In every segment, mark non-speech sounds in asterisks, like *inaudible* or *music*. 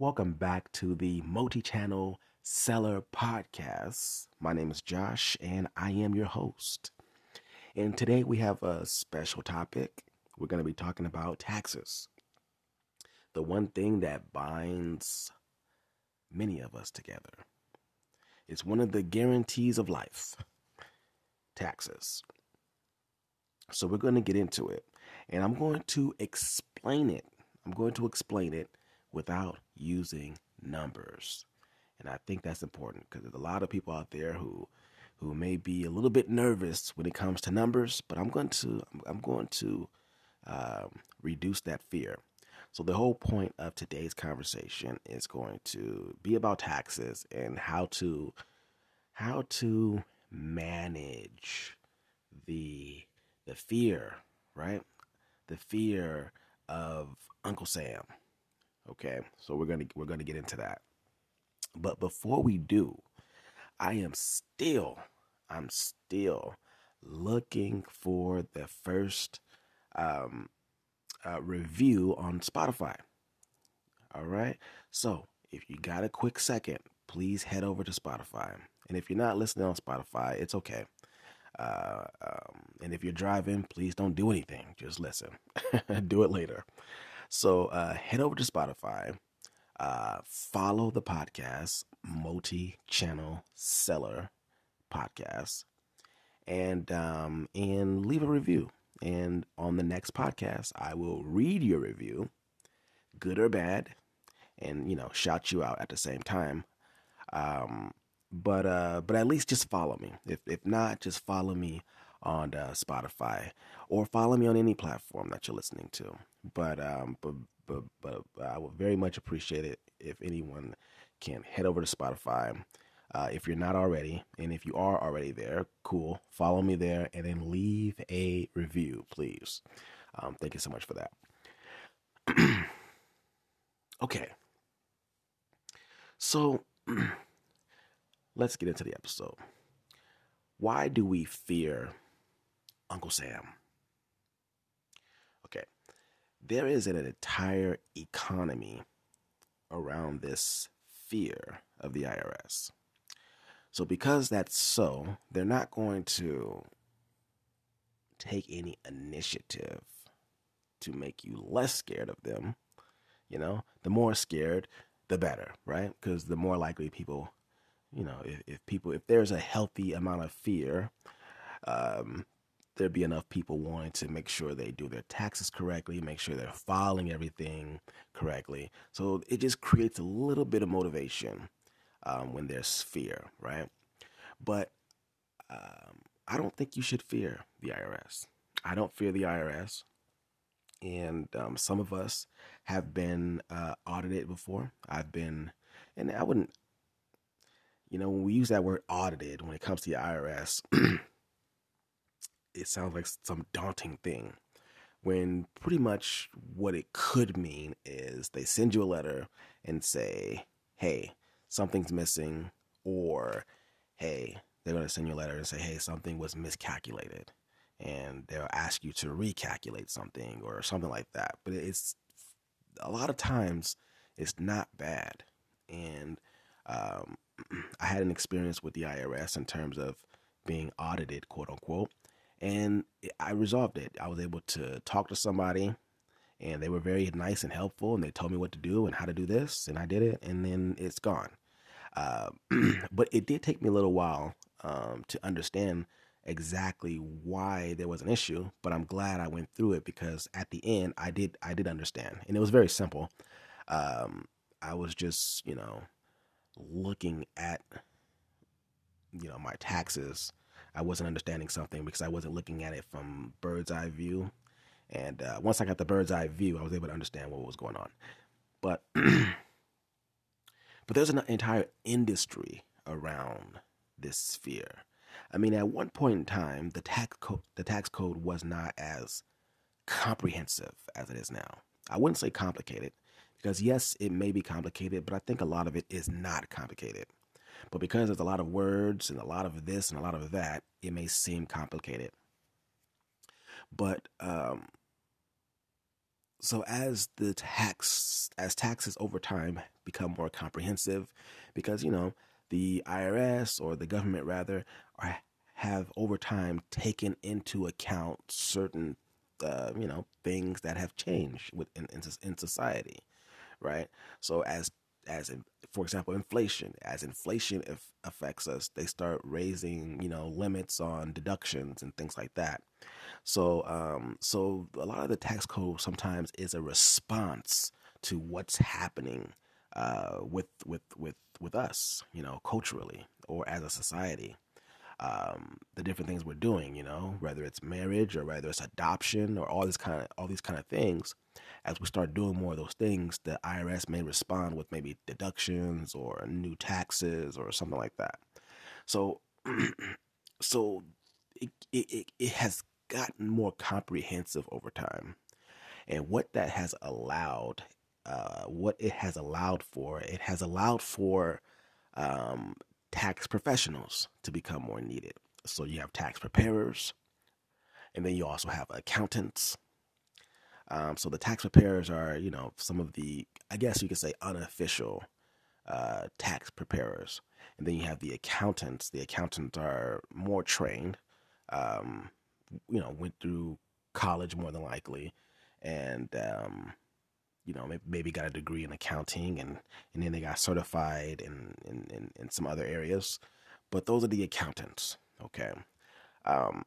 Welcome back to the multi channel seller podcast. My name is Josh and I am your host. And today we have a special topic. We're going to be talking about taxes. The one thing that binds many of us together. It's one of the guarantees of life taxes. So we're going to get into it and I'm going to explain it. I'm going to explain it without using numbers. And I think that's important because there's a lot of people out there who who may be a little bit nervous when it comes to numbers, but I'm going to I'm going to um, reduce that fear. So the whole point of today's conversation is going to be about taxes and how to how to manage the the fear, right? The fear of Uncle Sam Okay, so we're gonna we're gonna get into that. But before we do, I am still I'm still looking for the first um, uh, review on Spotify. All right, so if you got a quick second, please head over to Spotify. And if you're not listening on Spotify, it's okay. Uh, um, and if you're driving, please don't do anything. Just listen. *laughs* do it later. So uh, head over to Spotify, uh, follow the podcast, Multi Channel Seller Podcast, and um, and leave a review. And on the next podcast, I will read your review, good or bad, and you know shout you out at the same time. Um, but uh, but at least just follow me. If if not, just follow me on uh, Spotify or follow me on any platform that you're listening to. But um, but but but I would very much appreciate it if anyone can head over to Spotify. Uh, if you're not already, and if you are already there, cool. Follow me there and then leave a review, please. Um, thank you so much for that. *clears throat* okay. So *clears throat* let's get into the episode. Why do we fear Uncle Sam? Okay there is an entire economy around this fear of the IRS. So, because that's so, they're not going to take any initiative to make you less scared of them. You know, the more scared, the better, right? Because the more likely people, you know, if, if people, if there's a healthy amount of fear, um, there'd be enough people wanting to make sure they do their taxes correctly, make sure they're filing everything correctly. So it just creates a little bit of motivation um, when there's fear, right? But um, I don't think you should fear the IRS. I don't fear the IRS. And um, some of us have been uh, audited before. I've been, and I wouldn't, you know, when we use that word audited when it comes to the IRS, *clears throat* it sounds like some daunting thing when pretty much what it could mean is they send you a letter and say, hey, something's missing, or hey, they're going to send you a letter and say, hey, something was miscalculated. And they'll ask you to recalculate something or something like that. But it's a lot of times it's not bad. And um, *clears throat* I had an experience with the IRS in terms of being audited, quote unquote and I resolved it. I was able to talk to somebody, and they were very nice and helpful, and they told me what to do and how to do this, and I did it, and then it's gone. Uh, *clears throat* but it did take me a little while um, to understand exactly why there was an issue. But I'm glad I went through it because at the end, I did I did understand, and it was very simple. Um, I was just you know looking at you know my taxes I wasn't understanding something because I wasn't looking at it from bird's eye view. And uh, once I got the bird's eye view, I was able to understand what was going on. But *clears throat* but there's an entire industry around this sphere. I mean, at one point in time, the tax code the tax code was not as comprehensive as it is now. I wouldn't say complicated because yes, it may be complicated, but I think a lot of it is not complicated. But because there's a lot of words and a lot of this and a lot of that, it may seem complicated. But um, so as the tax as taxes over time become more comprehensive, because you know the IRS or the government rather are, have over time taken into account certain uh, you know things that have changed within in, in society, right? So as as for example, inflation. As inflation if, affects us, they start raising, you know, limits on deductions and things like that. So, um, so a lot of the tax code sometimes is a response to what's happening uh, with with with with us, you know, culturally or as a society. Um, the different things we're doing, you know, whether it's marriage or whether it's adoption or all this kind of all these kind of things as we start doing more of those things, the IRS may respond with maybe deductions or new taxes or something like that. So, *clears throat* so it, it, it has gotten more comprehensive over time. And what that has allowed, uh, what it has allowed for, it has allowed for um, tax professionals to become more needed. So you have tax preparers, and then you also have accountants, um, so the tax preparers are, you know, some of the, I guess you could say, unofficial uh, tax preparers. And then you have the accountants. The accountants are more trained, um, you know, went through college more than likely, and um, you know, maybe, got a degree in accounting, and and then they got certified in in, in, in some other areas. But those are the accountants, okay. Um,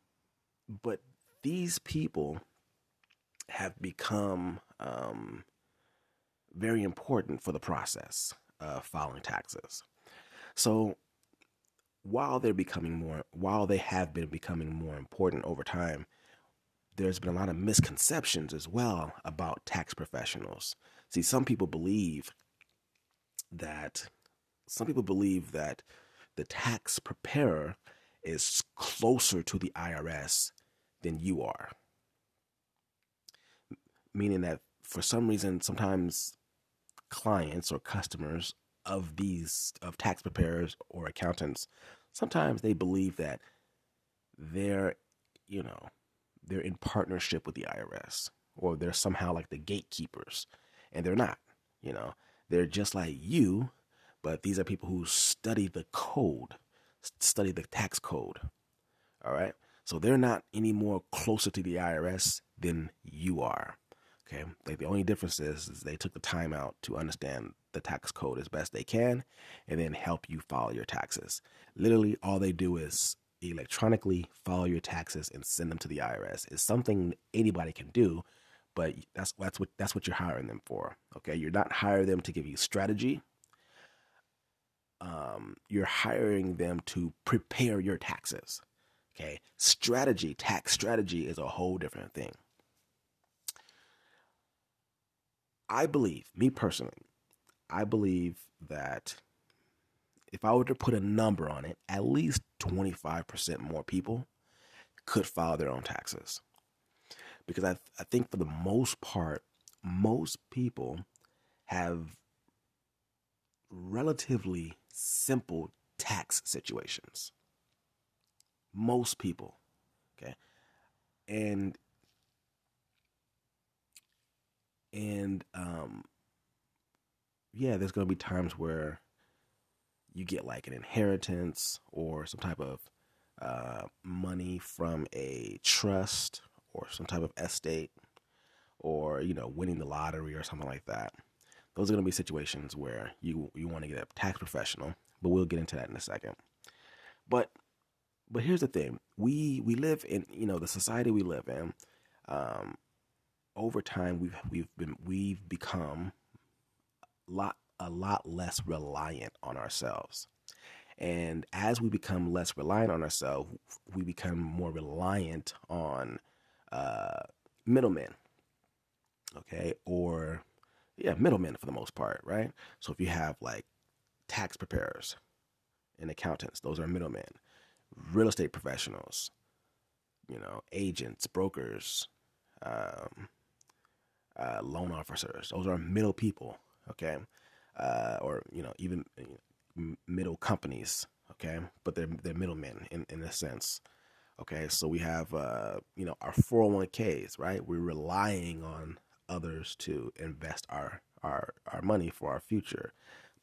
but these people have become um, very important for the process of filing taxes. So while they're becoming more, while they have been becoming more important over time, there's been a lot of misconceptions as well about tax professionals. See, some people believe that some people believe that the tax preparer is closer to the IRS than you are meaning that for some reason, sometimes clients or customers of these of tax preparers or accountants, sometimes they believe that they're, you know, they're in partnership with the IRS or they're somehow like the gatekeepers, and they're not. You know, they're just like you, but these are people who study the code, study the tax code. All right. So they're not any more closer to the IRS than you are. Okay, like the only difference is, is they took the time out to understand the tax code as best they can, and then help you file your taxes. Literally, all they do is electronically file your taxes and send them to the IRS. It's something anybody can do, but that's that's what that's what you're hiring them for. Okay, you're not hiring them to give you strategy. Um, you're hiring them to prepare your taxes. Okay, strategy, tax strategy is a whole different thing. I believe, me personally, I believe that if I were to put a number on it, at least 25% more people could file their own taxes. Because I, I think for the most part, most people have relatively simple tax situations. Most people. Okay. And and um, yeah, there's gonna be times where you get like an inheritance or some type of uh, money from a trust or some type of estate or you know winning the lottery or something like that. Those are going to be situations where you you want to get a tax professional but we'll get into that in a second. But but here's the thing. We we live in you know the society we live in um, over time we've we've been we've become a lot a lot less reliant on ourselves. And as we become less reliant on ourselves, we become more reliant on uh, middlemen. Okay, or yeah, middlemen for the most part, right? So if you have like tax preparers and accountants, those are middlemen. Real estate professionals, you know, agents, brokers, um, uh, loan officers. Those are middle people, okay, uh, or you know even middle companies, okay, but they're they're middlemen in in a sense. Okay, so we have uh, you know our 401ks, right? We're relying on others to invest our our our money for our future.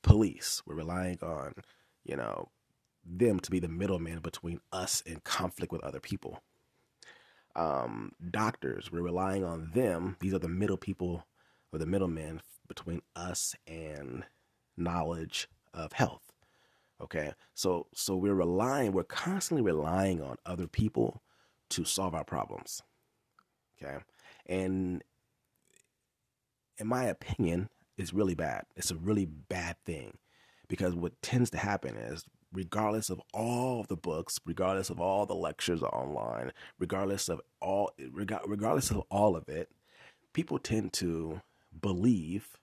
Police, we're relying on, you know, them to be the middleman between us and conflict with other people. Um, doctors, we're relying on them. These are the middle people or the middlemen between us and knowledge of health. Okay, so so we're relying, we're constantly relying on other people to solve our problems. Okay, and in my opinion, it's really bad. It's a really bad thing because what tends to happen is regardless of all the books, regardless of all the lectures online, regardless of all regardless of all of it, people tend to believe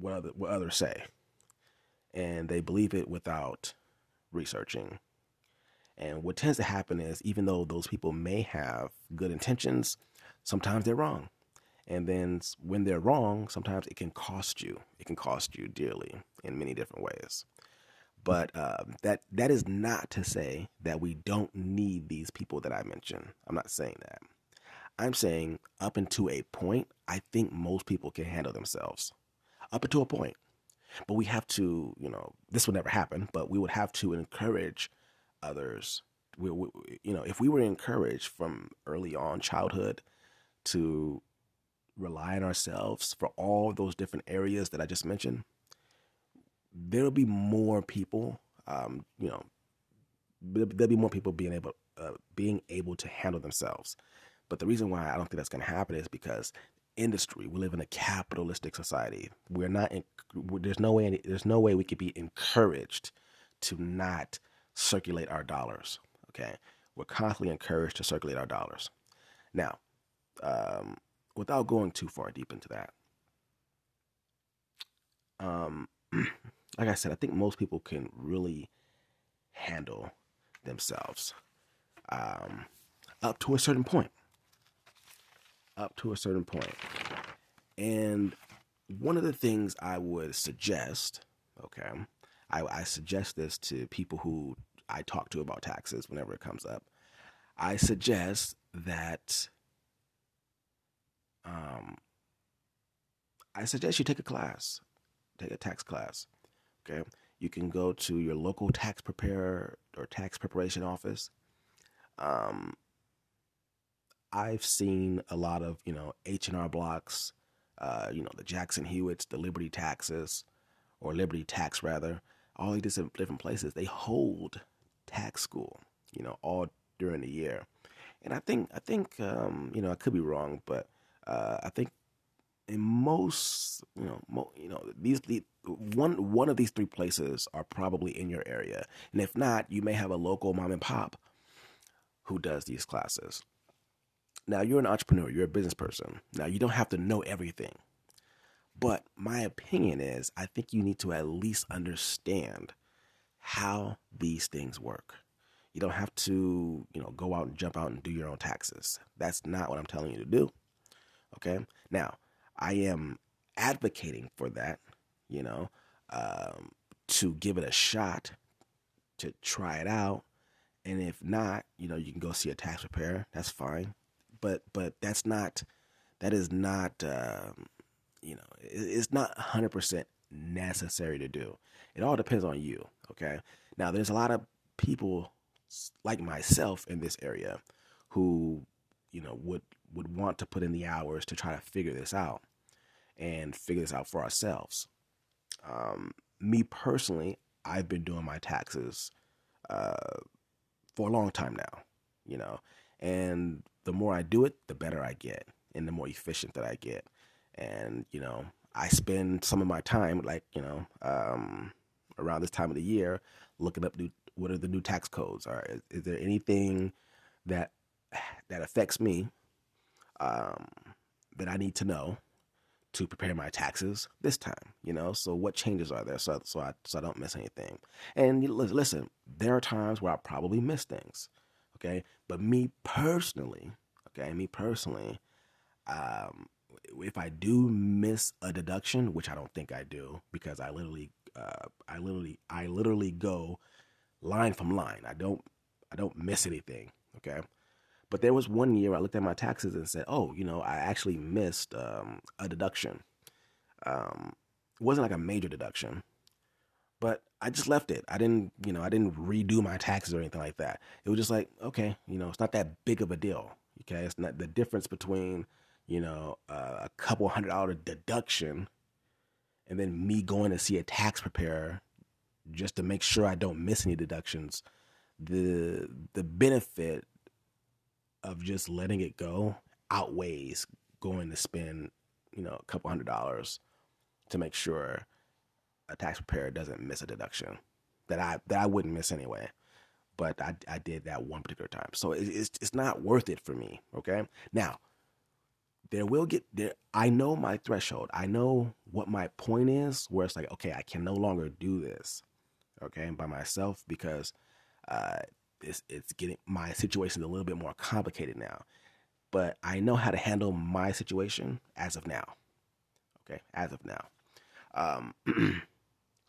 what other, what others say, and they believe it without researching. And what tends to happen is, even though those people may have good intentions, sometimes they're wrong. And then when they're wrong, sometimes it can cost you. It can cost you dearly in many different ways. But uh, that that is not to say that we don't need these people that I mentioned. I'm not saying that. I'm saying up until a point, I think most people can handle themselves. Up until a point. But we have to, you know, this would never happen, but we would have to encourage others. We, we, you know, if we were encouraged from early on childhood to rely on ourselves for all those different areas that I just mentioned, there'll be more people, um, you know, there'll be more people being able, uh, being able to handle themselves. But the reason why I don't think that's going to happen is because industry. We live in a capitalistic society. We're not. In, there's no way. There's no way we could be encouraged to not circulate our dollars. Okay, we're constantly encouraged to circulate our dollars. Now, um, without going too far deep into that, um, *clears throat* like I said, I think most people can really handle themselves um, up to a certain point. Up to a certain point. And one of the things I would suggest, okay, I, I suggest this to people who I talk to about taxes whenever it comes up. I suggest that um, I suggest you take a class, take a tax class. Okay, you can go to your local tax preparer or tax preparation office. Um, I've seen a lot of you know H and R blocks, uh, you know the Jackson Hewitts, the Liberty taxes, or Liberty tax rather. All these different places they hold tax school, you know, all during the year. And I think I think um, you know I could be wrong, but uh, I think in most you know mo- you know these the one one of these three places are probably in your area, and if not, you may have a local mom and pop who does these classes. Now you're an entrepreneur, you're a business person. Now you don't have to know everything. But my opinion is I think you need to at least understand how these things work. You don't have to, you know, go out and jump out and do your own taxes. That's not what I'm telling you to do. Okay? Now, I am advocating for that, you know, um, to give it a shot, to try it out. And if not, you know, you can go see a tax preparer. That's fine. But but that's not that is not um, you know it's not 100% necessary to do. It all depends on you. Okay. Now there's a lot of people like myself in this area who you know would would want to put in the hours to try to figure this out and figure this out for ourselves. Um, me personally, I've been doing my taxes uh, for a long time now, you know, and the more I do it, the better I get and the more efficient that I get. And, you know, I spend some of my time, like, you know, um, around this time of the year, looking up new, what are the new tax codes? Or is, is there anything that that affects me um, that I need to know to prepare my taxes this time, you know. So what changes are there so so I so I don't miss anything. And listen, there are times where I probably miss things, okay. But me personally, okay, me personally, um, if I do miss a deduction, which I don't think I do, because I literally, uh, I literally, I literally go line from line. I don't, I don't miss anything, okay. But there was one year I looked at my taxes and said, "Oh, you know, I actually missed um, a deduction. Um, it wasn't like a major deduction, but I just left it. I didn't, you know, I didn't redo my taxes or anything like that. It was just like, okay, you know, it's not that big of a deal. Okay, it's not the difference between, you know, uh, a couple hundred dollar deduction, and then me going to see a tax preparer just to make sure I don't miss any deductions. The the benefit of just letting it go outweighs going to spend, you know, a couple hundred dollars to make sure a tax preparer doesn't miss a deduction that I that I wouldn't miss anyway. But I, I did that one particular time, so it, it's it's not worth it for me. Okay, now there will get there. I know my threshold. I know what my point is. Where it's like, okay, I can no longer do this. Okay, by myself because uh, it's it's getting my situation a little bit more complicated now. But I know how to handle my situation as of now. Okay, as of now. Um, *clears throat*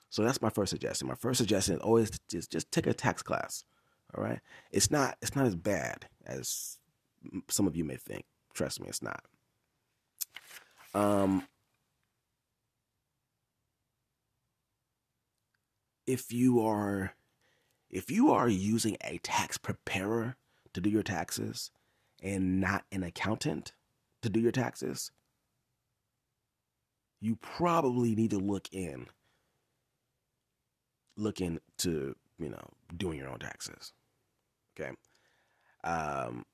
So that's my first suggestion. My first suggestion is always just just take a tax class. All right, it's not it's not as bad as some of you may think. Trust me, it's not. Um, if you are if you are using a tax preparer to do your taxes and not an accountant to do your taxes, you probably need to look in looking to you know doing your own taxes. Okay, um,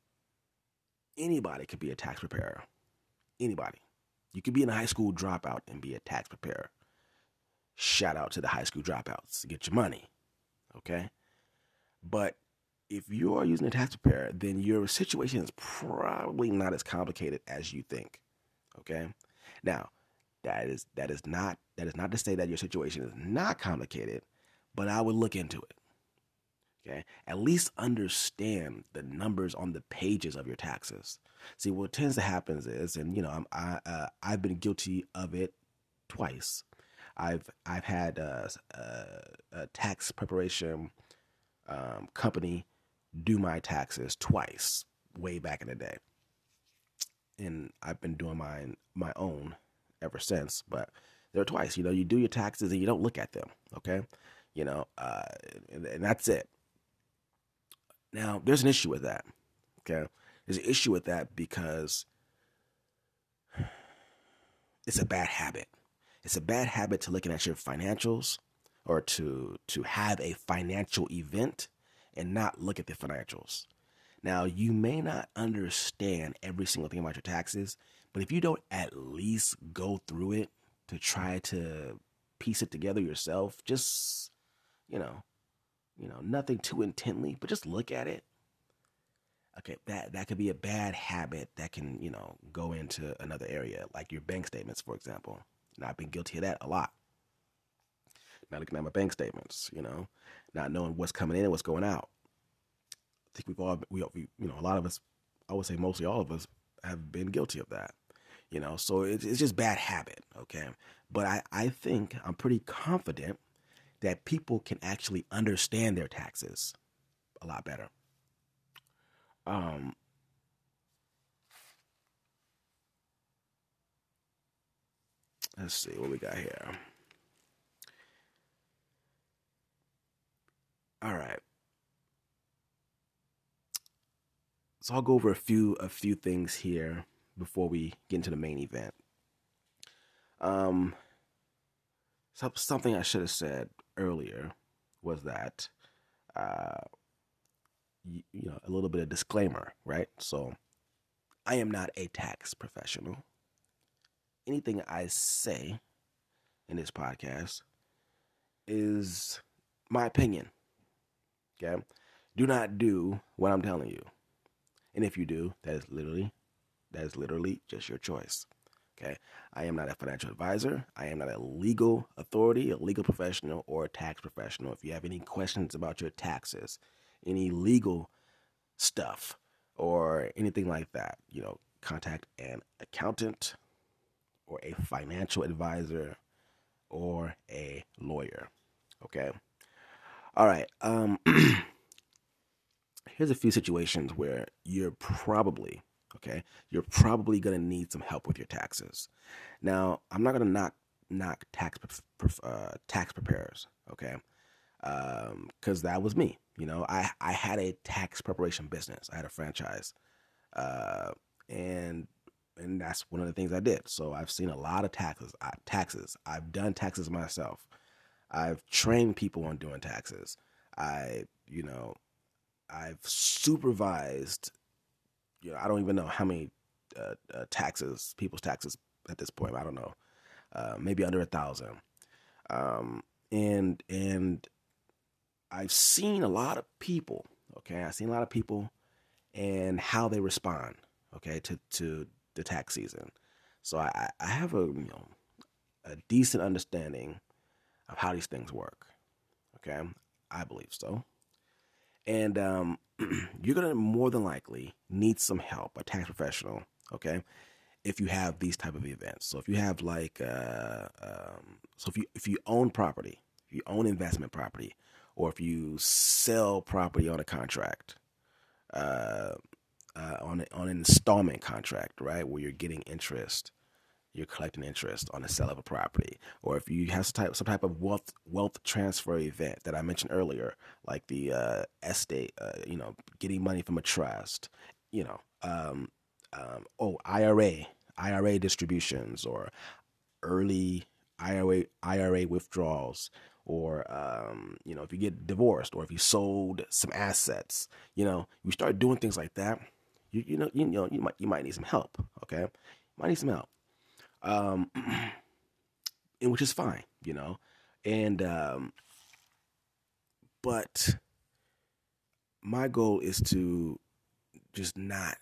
anybody could be a tax preparer. Anybody, you could be in a high school dropout and be a tax preparer. Shout out to the high school dropouts. Get your money. Okay, but if you are using a tax preparer, then your situation is probably not as complicated as you think. Okay, now that is that is not that is not to say that your situation is not complicated but I would look into it. Okay, at least understand the numbers on the pages of your taxes. See, what tends to happen is, and you know, I'm, I uh, I've been guilty of it twice. I've I've had a, a, a tax preparation um, company do my taxes twice, way back in the day, and I've been doing mine my own ever since. But they're twice. You know, you do your taxes and you don't look at them. Okay, you know, uh, and, and that's it. Now, there's an issue with that. Okay, there's an issue with that because *sighs* it's a bad habit. It's a bad habit to looking at your financials or to to have a financial event and not look at the financials. Now, you may not understand every single thing about your taxes, but if you don't at least go through it to try to piece it together yourself, just you know, you know, nothing too intently, but just look at it. Okay, that that could be a bad habit that can, you know, go into another area, like your bank statements, for example. And I've been guilty of that a lot. Not looking at my bank statements, you know, not knowing what's coming in and what's going out. I think we've all, we, you know, a lot of us, I would say mostly all of us, have been guilty of that. You know, so it's, it's just bad habit. Okay, but I I think I'm pretty confident that people can actually understand their taxes a lot better. Um, let's see what we got here. All right. So I'll go over a few a few things here before we get into the main event. Um, something I should have said earlier was that, uh, you, you know, a little bit of disclaimer, right? So, I am not a tax professional. Anything I say in this podcast is my opinion. Okay? Do not do what I'm telling you. And if you do, that is literally that is literally just your choice. Okay. I am not a financial advisor. I am not a legal authority, a legal professional, or a tax professional. If you have any questions about your taxes, any legal stuff, or anything like that, you know, contact an accountant or a financial advisor or a lawyer. Okay. All right. Um, *clears throat* here's a few situations where you're probably okay you're probably going to need some help with your taxes. Now i'm not going to knock knock tax uh, tax preparers okay? Because um, that was me you know? I i had a tax preparation business. I had a franchise uh, and and that's one of the things i did. So i've seen a lot of taxes I, taxes. I've done taxes myself. I've trained people on doing taxes. I you know I've supervised, you know, I don't even know how many uh, uh, taxes, people's taxes at this point. I don't know, uh, maybe under a thousand. Um, and and I've seen a lot of people. Okay, I've seen a lot of people and how they respond. Okay, to to the tax season. So I I have a you know a decent understanding of how these things work. Okay, I believe so and um, *clears throat* you're gonna more than likely need some help, a tax professional. Okay, if you have these type of events. So if you have like, uh, um, so if you if you own property, if you own investment property, or if you sell property on a contract, uh, uh, on a, on an installment contract, right, where you're getting interest you're collecting interest on the sale of a property, or if you have some type some type of wealth wealth transfer event that I mentioned earlier, like the uh, estate, uh, you know, getting money from a trust, you know, um, um, oh IRA IRA distributions or early IRA IRA withdrawals, or um, you know, if you get divorced or if you sold some assets, you know, you start doing things like that. You, you know you know you might you might need some help. Okay, you might need some help um, *clears throat* and which is fine, you know, and um, but my goal is to just not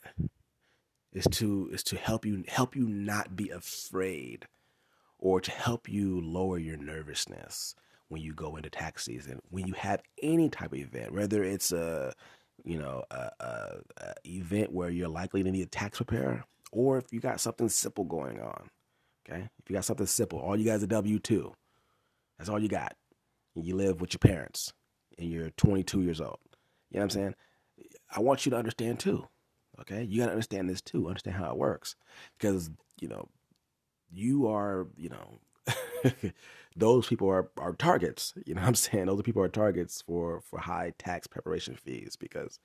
is to is to help you help you not be afraid or to help you lower your nervousness when you go into tax season when you have any type of event whether it's a you know a, a, a event where you're likely to need a tax preparer or if you got something simple going on Okay. If you got something simple, all you guys are W 2. That's all you got. You live with your parents and you're 22 years old. You know what I'm saying? I want you to understand too. Okay. You got to understand this too. Understand how it works. Because, you know, you are, you know, *laughs* those people are, are targets. You know what I'm saying? Those are people are targets for, for high tax preparation fees because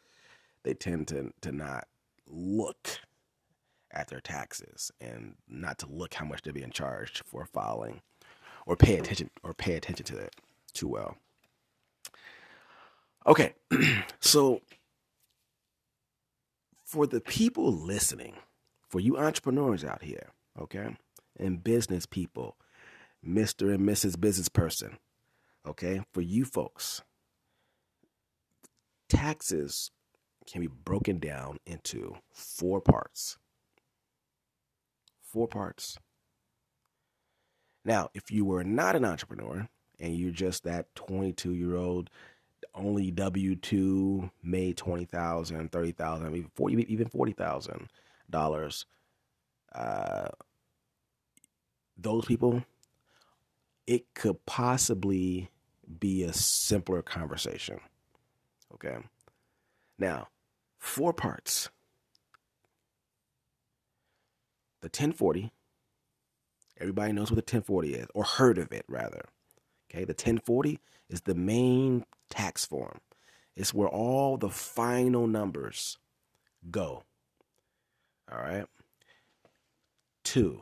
they tend to, to not look at their taxes and not to look how much they're being charged for filing or pay attention or pay attention to that too well. Okay, *clears throat* so for the people listening, for you entrepreneurs out here, okay, and business people, Mr. and Mrs. Business Person, okay, for you folks, taxes can be broken down into four parts four parts. Now, if you were not an entrepreneur and you're just that 22 year old, only W 2 made 20000 30000 even 40 even $40,000, uh, those people, it could possibly be a simpler conversation. Okay. Now, four parts the 1040. Everybody knows what the 1040 is, or heard of it rather. Okay, the 1040 is the main tax form. It's where all the final numbers go. All right. Two,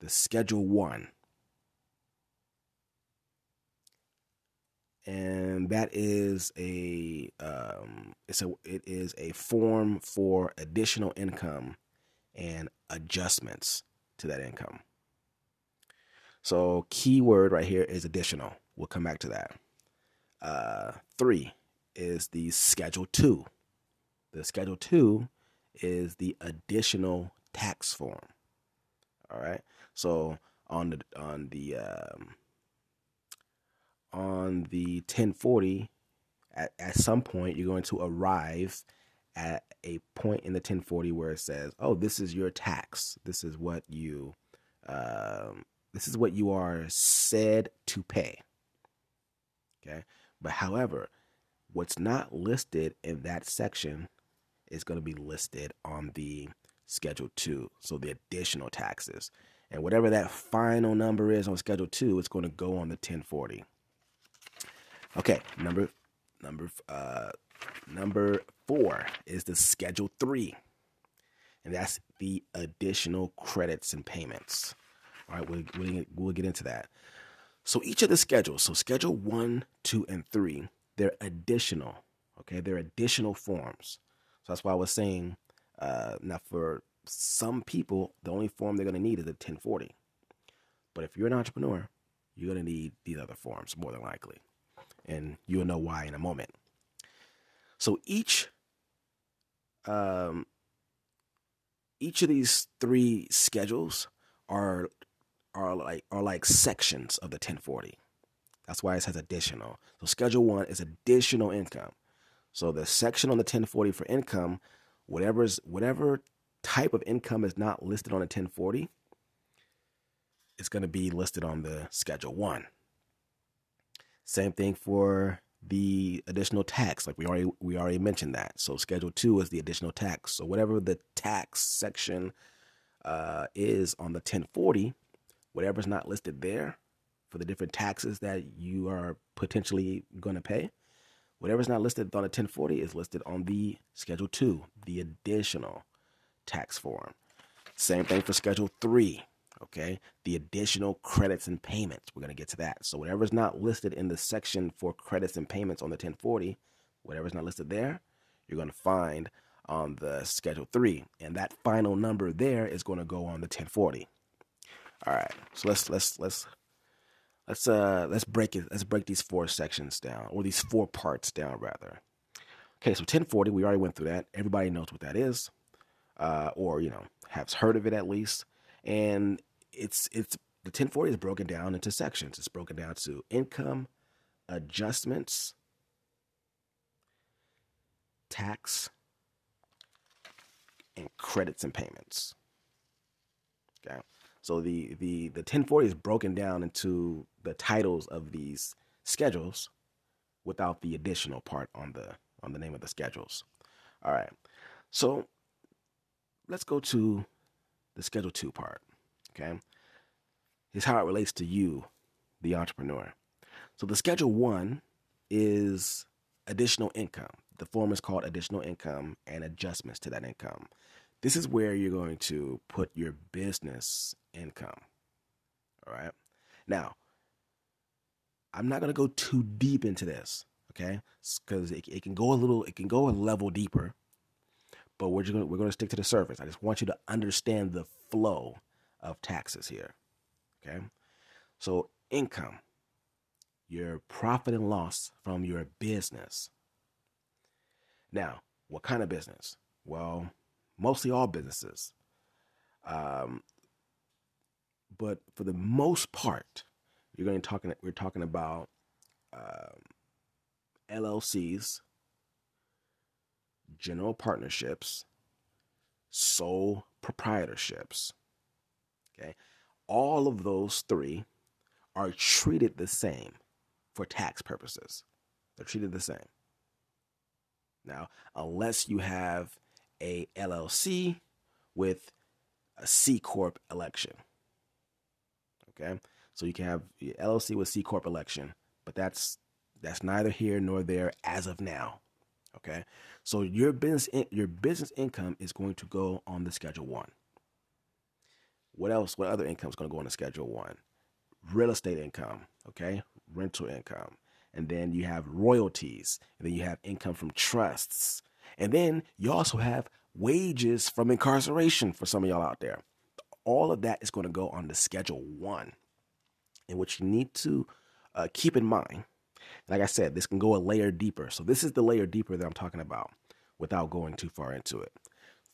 the Schedule One. and that is a um, it's a it is a form for additional income and adjustments to that income. So, key word right here is additional. We'll come back to that. Uh, three is the Schedule 2. The Schedule 2 is the additional tax form. All right. So on the on the um, on the 1040, at, at some point you're going to arrive at a point in the 1040 where it says, "Oh, this is your tax. This is what you, um, this is what you are said to pay." Okay, but however, what's not listed in that section is going to be listed on the Schedule 2, so the additional taxes. And whatever that final number is on Schedule 2, it's going to go on the 1040. Okay, number number uh number 4 is the Schedule 3. And that's the additional credits and payments. All right, we'll, we'll, we'll get into that. So each of the schedules, so Schedule 1, 2, and 3, they're additional. Okay, they're additional forms. So that's why I was saying uh, now for some people, the only form they're going to need is a 1040. But if you're an entrepreneur, you're going to need these other forms more than likely. And you'll know why in a moment. So each um, each of these three schedules are are like are like sections of the 1040. That's why it says additional. So schedule one is additional income. So the section on the 1040 for income, whatever's whatever type of income is not listed on the 1040, it's going to be listed on the schedule one. Same thing for the additional tax, like we already we already mentioned that. So schedule two is the additional tax. So whatever the tax section uh, is on the 1040, whatever's not listed there for the different taxes that you are potentially going to pay, whatever's not listed on the 1040 is listed on the Schedule 2, the additional tax form. Same thing for Schedule 3, okay? The additional credits and payments. We're going to get to that. So, whatever's not listed in the section for credits and payments on the 1040, whatever's not listed there, you're going to find on the Schedule 3. And that final number there is going to go on the 1040. All right. So let's let's let's let's uh let's break it let's break these four sections down or these four parts down rather. Okay, so 1040, we already went through that. Everybody knows what that is. Uh, or you know, has heard of it at least. And it's it's the 1040 is broken down into sections. It's broken down to income, adjustments, tax, and credits and payments. Okay. So the the the 1040 is broken down into the titles of these schedules without the additional part on the on the name of the schedules. All right. So let's go to the schedule 2 part, okay? Is how it relates to you, the entrepreneur. So the schedule 1 is additional income. The form is called additional income and adjustments to that income. This is where you're going to put your business income. All right. Now, I'm not going to go too deep into this, okay? Because it, it can go a little, it can go a level deeper, but we're just gonna, we're going to stick to the surface. I just want you to understand the flow of taxes here, okay? So, income, your profit and loss from your business. Now, what kind of business? Well, mostly all businesses. Um, but for the most part, you're going to talking. We're talking about um, LLCs, general partnerships, sole proprietorships. Okay, all of those three are treated the same for tax purposes. They're treated the same. Now, unless you have a LLC with a C corp election. Okay, so you can have LLC with C corp election, but that's that's neither here nor there as of now. Okay, so your business your business income is going to go on the Schedule One. What else? What other income is going to go on the Schedule One? Real estate income. Okay, rental income, and then you have royalties, and then you have income from trusts, and then you also have wages from incarceration for some of y'all out there. All of that is going to go on the Schedule One and what you need to uh, keep in mind. Like I said, this can go a layer deeper. So this is the layer deeper that I'm talking about without going too far into it.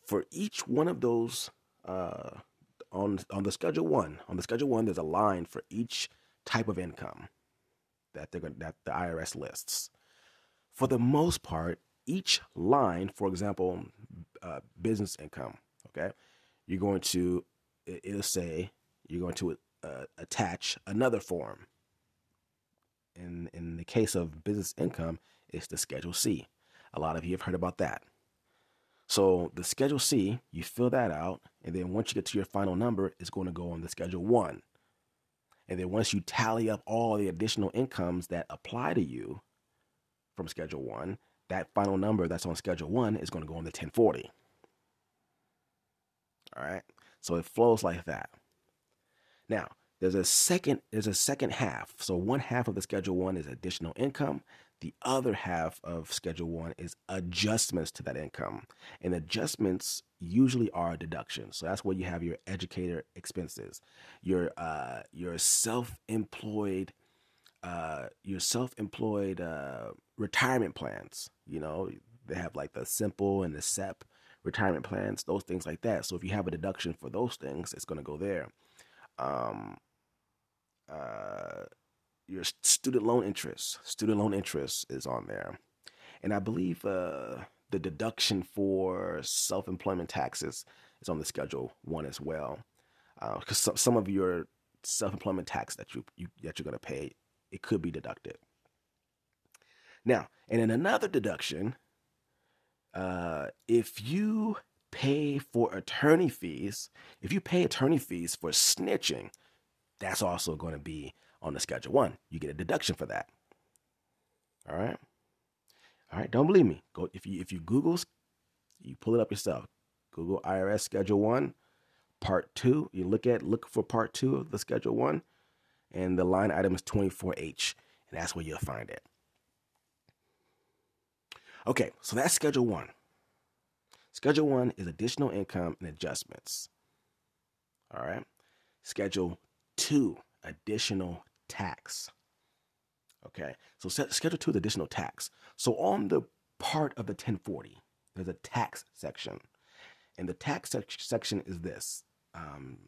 For each one of those uh, on on the schedule one, on the schedule one, there's a line for each type of income that they're that the IRS lists. For the most part, each line, for example, uh, business income, okay, you're going to it'll say you're going to uh, attach another form. In in the case of business income, it's the Schedule C. A lot of you have heard about that. So the Schedule C, you fill that out, and then once you get to your final number, it's going to go on the Schedule 1. And then once you tally up all the additional incomes that apply to you from Schedule 1, that final number that's on Schedule 1 is going to go on the 1040. All right. So it flows like that. Now, there's a second there's a second half. So one half of the schedule 1 is additional income. The other half of schedule 1 is adjustments to that income. And adjustments usually are deductions. So that's where you have your educator expenses, your uh your self-employed uh your self-employed uh retirement plans, you know, they have like the simple and the SEP retirement plans, those things like that. So if you have a deduction for those things, it's going to go there. Um, uh, your student loan interest, student loan interest is on there, and I believe uh, the deduction for self employment taxes is on the schedule one as well, because uh, some, some of your self employment tax that you, you that you're going to pay it could be deducted. Now, and in another deduction uh, if you pay for attorney fees, if you pay attorney fees for snitching, that's also going to be on the schedule one. You get a deduction for that. All right. All right. Don't believe me. Go if you if you Google, you pull it up yourself. Google IRS Schedule One, Part Two. You look at look for Part Two of the Schedule One, and the line item is 24H, and that's where you'll find it. Okay, so that's Schedule 1. Schedule 1 is additional income and adjustments. All right. Schedule 2, additional tax. Okay, so Schedule 2 is additional tax. So on the part of the 1040, there's a tax section. And the tax section is this. Um,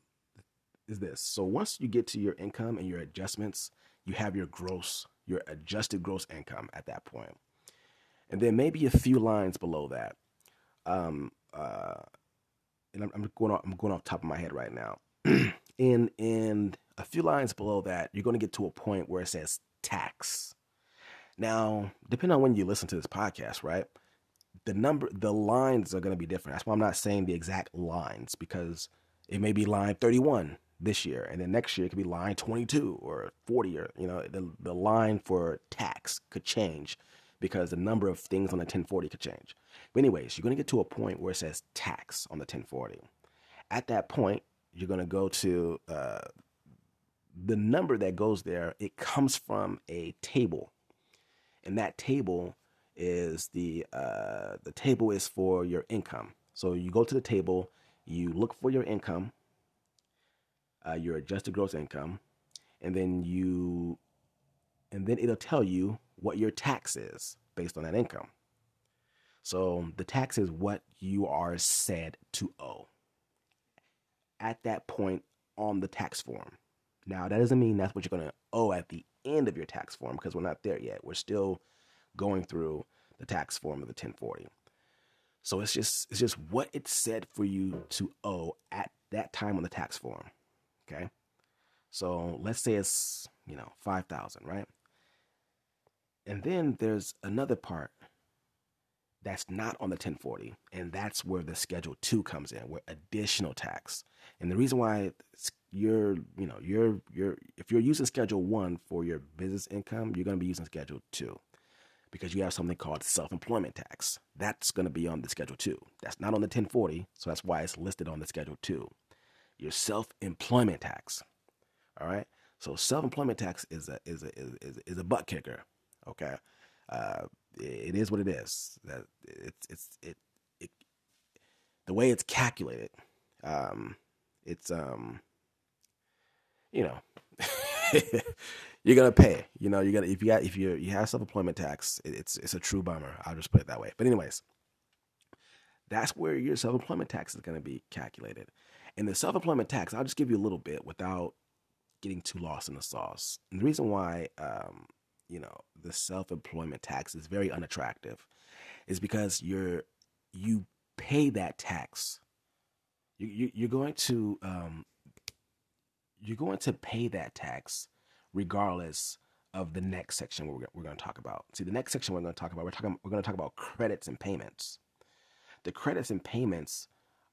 is this. So once you get to your income and your adjustments, you have your gross, your adjusted gross income at that point and then maybe a few lines below that. Um, uh, and I'm, I'm going off, I'm going off top of my head right now. *clears throat* in in a few lines below that, you're going to get to a point where it says tax. Now, depending on when you listen to this podcast, right? The number, the lines are going to be different. That's why I'm not saying the exact lines because it may be line 31 this year, and then next year it could be line 22 or 40, or you know, the the line for tax could change because the number of things on the 1040 could change. But anyways, you're going to get to a point where it says tax on the 1040. At that point, you're going to go to uh, the number that goes there. It comes from a table, and that table is the uh, the table is for your income. So you go to the table, you look for your income, uh, your adjusted gross income, and then you and then it'll tell you what your tax is based on that income. So the tax is what you are said to owe at that point on the tax form. Now, that doesn't mean that's what you're going to owe at the end of your tax form because we're not there yet. We're still going through the tax form of the 1040. So it's just it's just what it said for you to owe at that time on the tax form. Okay? So let's say it's, you know, 5,000, right? And then there's another part that's not on the 1040, and that's where the Schedule 2 comes in, where additional tax. And the reason why you're, you know, you're, you're, if you're using Schedule 1 for your business income, you're going to be using Schedule 2 because you have something called self-employment tax. That's going to be on the Schedule 2. That's not on the 1040, so that's why it's listed on the Schedule 2. Your self-employment tax. All right? So self-employment tax is a is a is, is a butt kicker Okay, uh, it is what it is. That it's it's it, it the way it's calculated. Um, it's um, you know, *laughs* you're gonna pay. You know, you got if you got if you you have self employment tax, it's it's a true bummer. I'll just put it that way. But anyways, that's where your self employment tax is gonna be calculated. And the self employment tax, I'll just give you a little bit without getting too lost in the sauce. And the reason why um, you know the self-employment tax is very unattractive is because you're you pay that tax you, you you're going to um you're going to pay that tax regardless of the next section we're, we're going to talk about. See, the next section we're going to talk about, we're talking we're going to talk about credits and payments. The credits and payments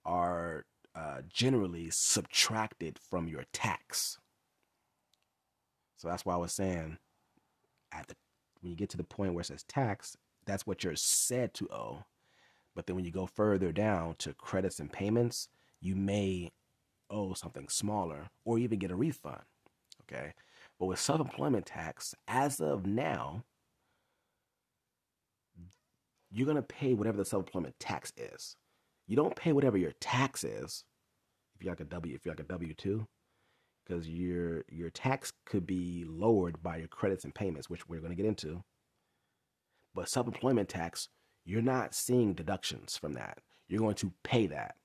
are uh, generally subtracted from your tax. So that's why I was saying at the when you get to the point where it says tax, that's what you're said to owe. But then when you go further down to credits and payments, you may owe something smaller or even get a refund. Okay. But with self employment tax, as of now, you're going to pay whatever the self employment tax is. You don't pay whatever your tax is if you're like a W if you're like a W two, because your your tax could be lowered by your credits and payments, which we're going to get into. But self employment tax, you're not seeing deductions from that. You're going to pay that.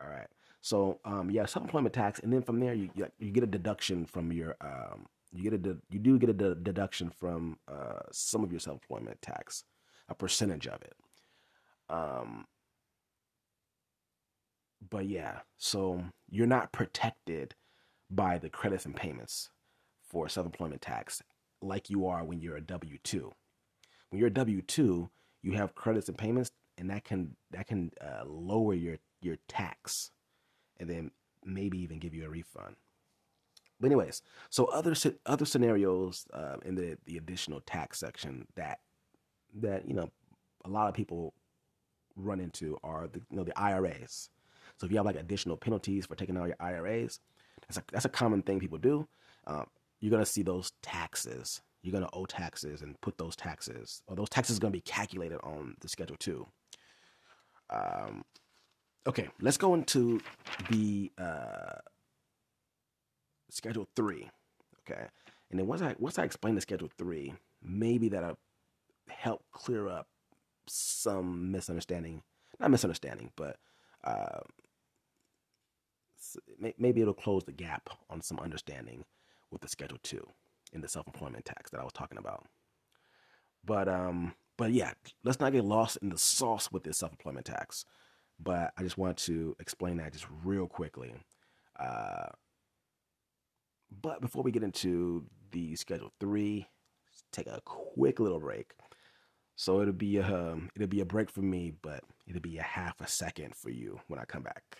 All right. So um, yeah, self employment tax, and then from there you you get a deduction from your um, you get a de- you do get a de- deduction from uh, some of your self employment tax, a percentage of it. Um, but yeah, so you're not protected by the credits and payments for self employment tax like you are when you're a W two. When you're a W two, you have credits and payments, and that can that can uh, lower your your tax, and then maybe even give you a refund. But anyways, so other other scenarios uh, in the the additional tax section that that you know a lot of people run into are the you know the IRAs. So if you have like additional penalties for taking out your IRAs, that's a, that's a common thing people do. Um, you're gonna see those taxes. You're gonna owe taxes and put those taxes, or those taxes are gonna be calculated on the Schedule Two. Um, okay, let's go into the uh, Schedule Three. Okay, and then once I once I explain the Schedule Three, maybe that'll help clear up some misunderstanding. Not misunderstanding, but uh, maybe it'll close the gap on some understanding with the Schedule Two in the self-employment tax that I was talking about. But um, but yeah, let's not get lost in the sauce with this self-employment tax. But I just want to explain that just real quickly. Uh, but before we get into the Schedule Three, take a quick little break. So it'll be a um, it'll be a break for me, but it'll be a half a second for you when I come back.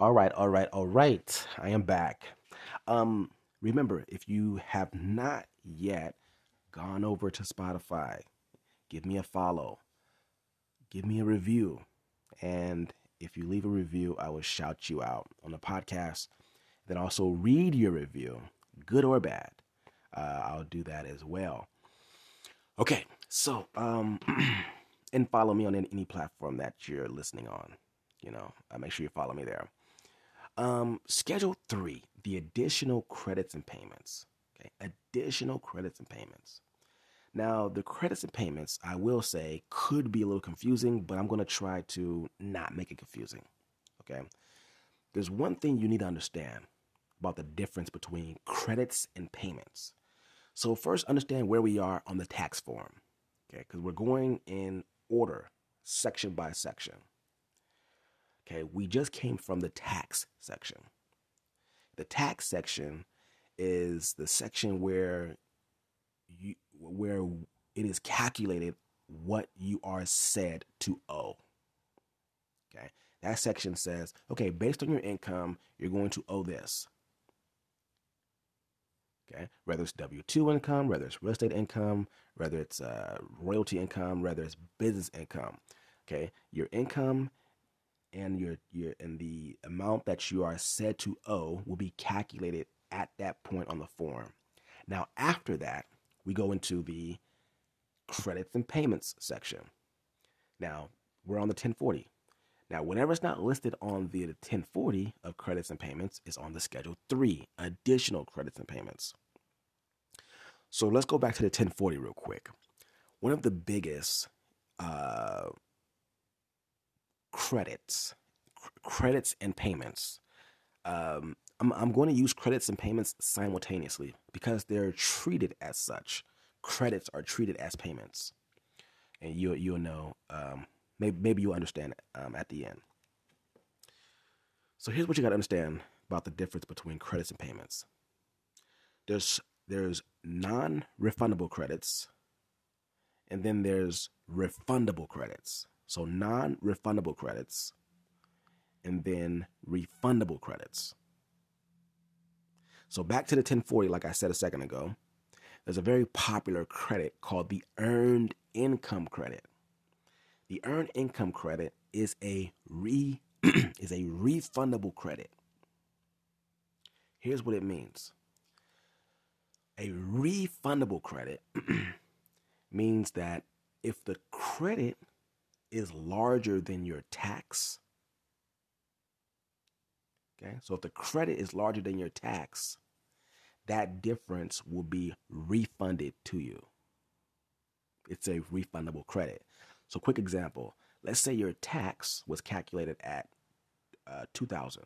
All right, all right, all right. I am back. Um, remember, if you have not yet gone over to Spotify, give me a follow, give me a review, and if you leave a review, I will shout you out on the podcast. Then also read your review, good or bad. Uh, I'll do that as well. Okay, so um, *clears throat* and follow me on any, platform that you're listening on. You know, uh, make sure you follow me there. Um, schedule three, the additional credits and payments. Okay, additional credits and payments. Now, the credits and payments, I will say, could be a little confusing, but I'm going to try to not make it confusing. Okay, there's one thing you need to understand about the difference between credits and payments. So, first, understand where we are on the tax form. Okay, because we're going in order, section by section. Okay, we just came from the tax section. The tax section is the section where you where it is calculated what you are said to owe. Okay. That section says, okay, based on your income, you're going to owe this. Okay. Whether it's W 2 income, whether it's real estate income, whether it's uh, royalty income, whether it's business income. Okay. Your income and your your and the amount that you are said to owe will be calculated at that point on the form. Now after that, we go into the credits and payments section. Now, we're on the 1040. Now, whenever it's not listed on the 1040 of credits and payments, it's on the schedule 3, additional credits and payments. So let's go back to the 1040 real quick. One of the biggest uh, credits, credits and payments. Um, I'm, I'm going to use credits and payments simultaneously because they're treated as such. Credits are treated as payments, and you you'll know. Um, maybe maybe you'll understand um, at the end. So here's what you got to understand: about the difference between credits and payments. There's there's non-refundable credits, and then there's refundable credits. So non-refundable credits, and then refundable credits. So back to the 1040, like I said a second ago, there's a very popular credit called the Earned Income Credit. The Earned Income Credit is a re *clears throat* is a refundable credit. Here's what it means. A refundable credit *clears throat* means that if the credit is larger than your tax, okay, so if the credit is larger than your tax, that difference will be refunded to you. It's a refundable credit. So, quick example let's say your tax was calculated at uh, $2,000.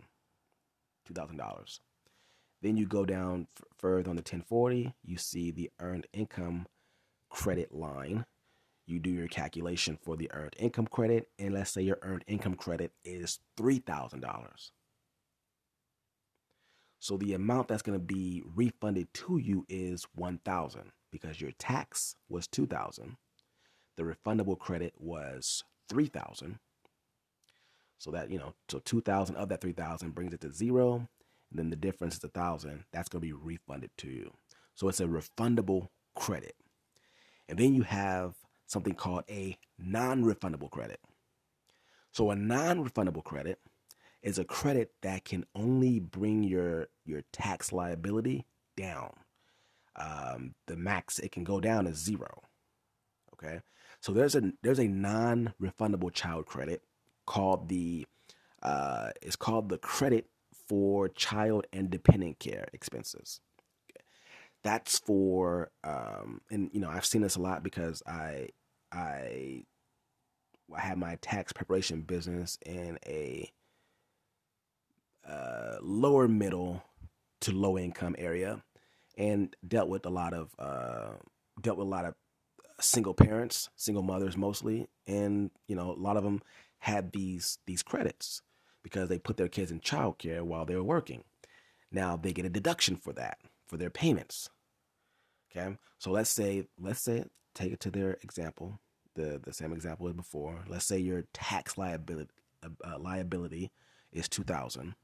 $2,000. Then you go down f- further on the 1040, you see the earned income credit line. You do your calculation for the earned income credit, and let's say your earned income credit is $3,000. So the amount that's going to be refunded to you is 1000 because your tax was 2000. The refundable credit was 3000. So that, you know, so 2000 of that 3000 brings it to 0, and then the difference is 1000. That's going to be refunded to you. So it's a refundable credit. And then you have something called a non-refundable credit. So a non-refundable credit is a credit that can only bring your your tax liability down. Um, the max it can go down is zero. Okay, so there's a there's a non-refundable child credit called the uh, it's called the credit for child and dependent care expenses. That's for um, and you know I've seen this a lot because I I I have my tax preparation business in a uh, lower middle to low income area and dealt with a lot of uh, dealt with a lot of single parents, single mothers mostly, and you know a lot of them had these these credits because they put their kids in childcare while they were working. Now they get a deduction for that for their payments. Okay, so let's say let's say take it to their example, the the same example as before. Let's say your tax liability uh, liability is two thousand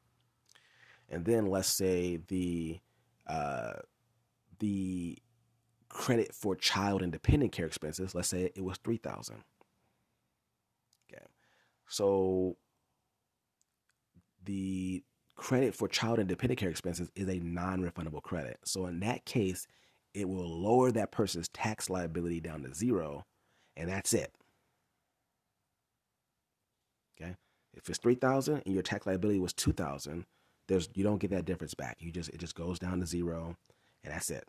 and then let's say the uh, the credit for child and dependent care expenses, let's say it was three thousand. Okay, so the credit for child and dependent care expenses is a non-refundable credit. So in that case, it will lower that person's tax liability down to zero, and that's it. Okay, if it's three thousand and your tax liability was two thousand there's you don't get that difference back. You just it just goes down to zero, and that's it.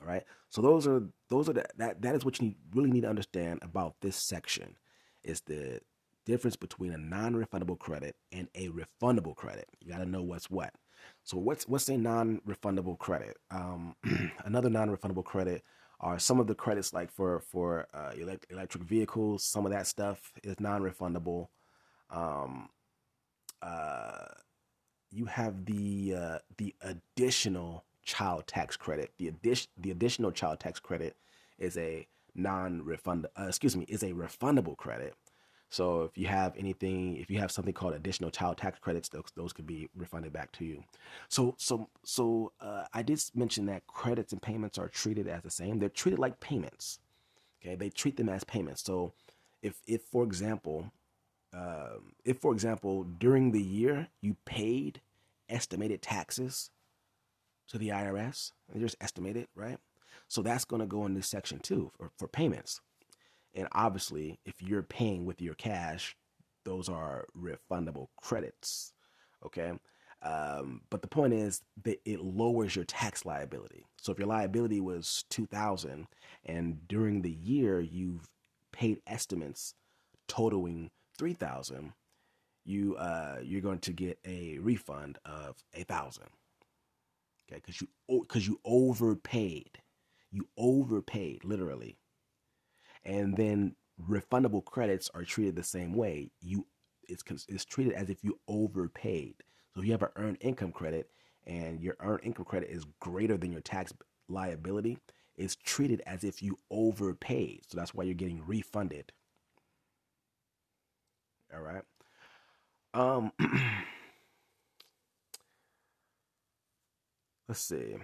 All right. So those are those are the, that that is what you need, really need to understand about this section is the difference between a non-refundable credit and a refundable credit. You got to know what's what. So what's what's a non-refundable credit? Um, *clears throat* another non-refundable credit are some of the credits like for for uh, elect- electric vehicles. Some of that stuff is non-refundable. Um, uh, you have the uh, the additional child tax credit. The addition the additional child tax credit is a non-refund. Uh, excuse me, is a refundable credit. So if you have anything, if you have something called additional child tax credits, those those could be refunded back to you. So so so uh, I did mention that credits and payments are treated as the same. They're treated like payments. Okay, they treat them as payments. So if if for example um, if, for example, during the year you paid estimated taxes to the IRS, they just estimated, right? So that's going to go in this section too for, for payments. And obviously, if you're paying with your cash, those are refundable credits. Okay. Um, but the point is that it lowers your tax liability. So if your liability was 2000 and during the year you've paid estimates totaling 3000 you uh you're going to get a refund of a thousand okay because you because you overpaid you overpaid literally and then refundable credits are treated the same way you it's it's treated as if you overpaid So if you have an earned income credit and your earned income credit is greater than your tax liability, it's treated as if you overpaid. So that's why you're getting refunded. All right. Um *clears throat* let's see.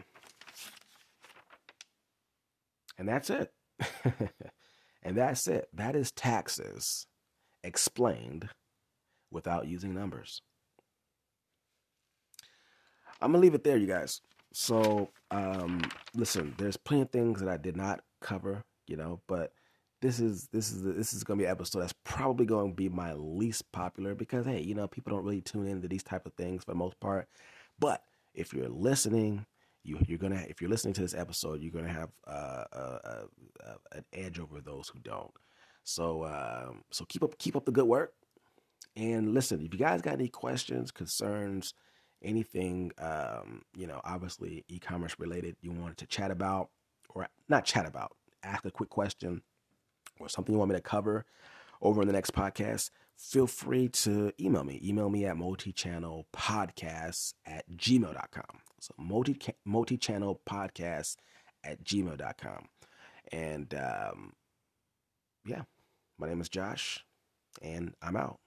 And that's it. *laughs* and that's it. That is taxes explained without using numbers. I'm gonna leave it there, you guys. So, um, listen, there's plenty of things that I did not cover, you know, but this is this is this is gonna be an episode that's probably going to be my least popular because hey, you know, people don't really tune into these type of things for the most part. But if you're listening, you you're gonna if you're listening to this episode, you're gonna have uh, uh, uh, an edge over those who don't. So um, so keep up keep up the good work. And listen, if you guys got any questions, concerns, anything, um, you know, obviously e-commerce related, you wanted to chat about, or not chat about, ask a quick question, or something you want me to cover over in the next podcast, feel free to email me. Email me at multichannelpodcast at gmail.com. So multi multi-channel podcast at gmail.com. And um, yeah, my name is Josh, and I'm out.